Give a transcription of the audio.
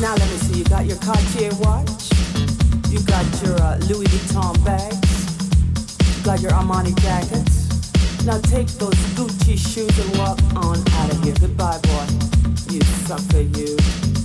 Now let me see, you got your Cartier watch, you got your uh, Louis Vuitton bags, you got your Armani jackets. Now take those Gucci shoes and walk on out of here. Goodbye, boy. You sucker, you.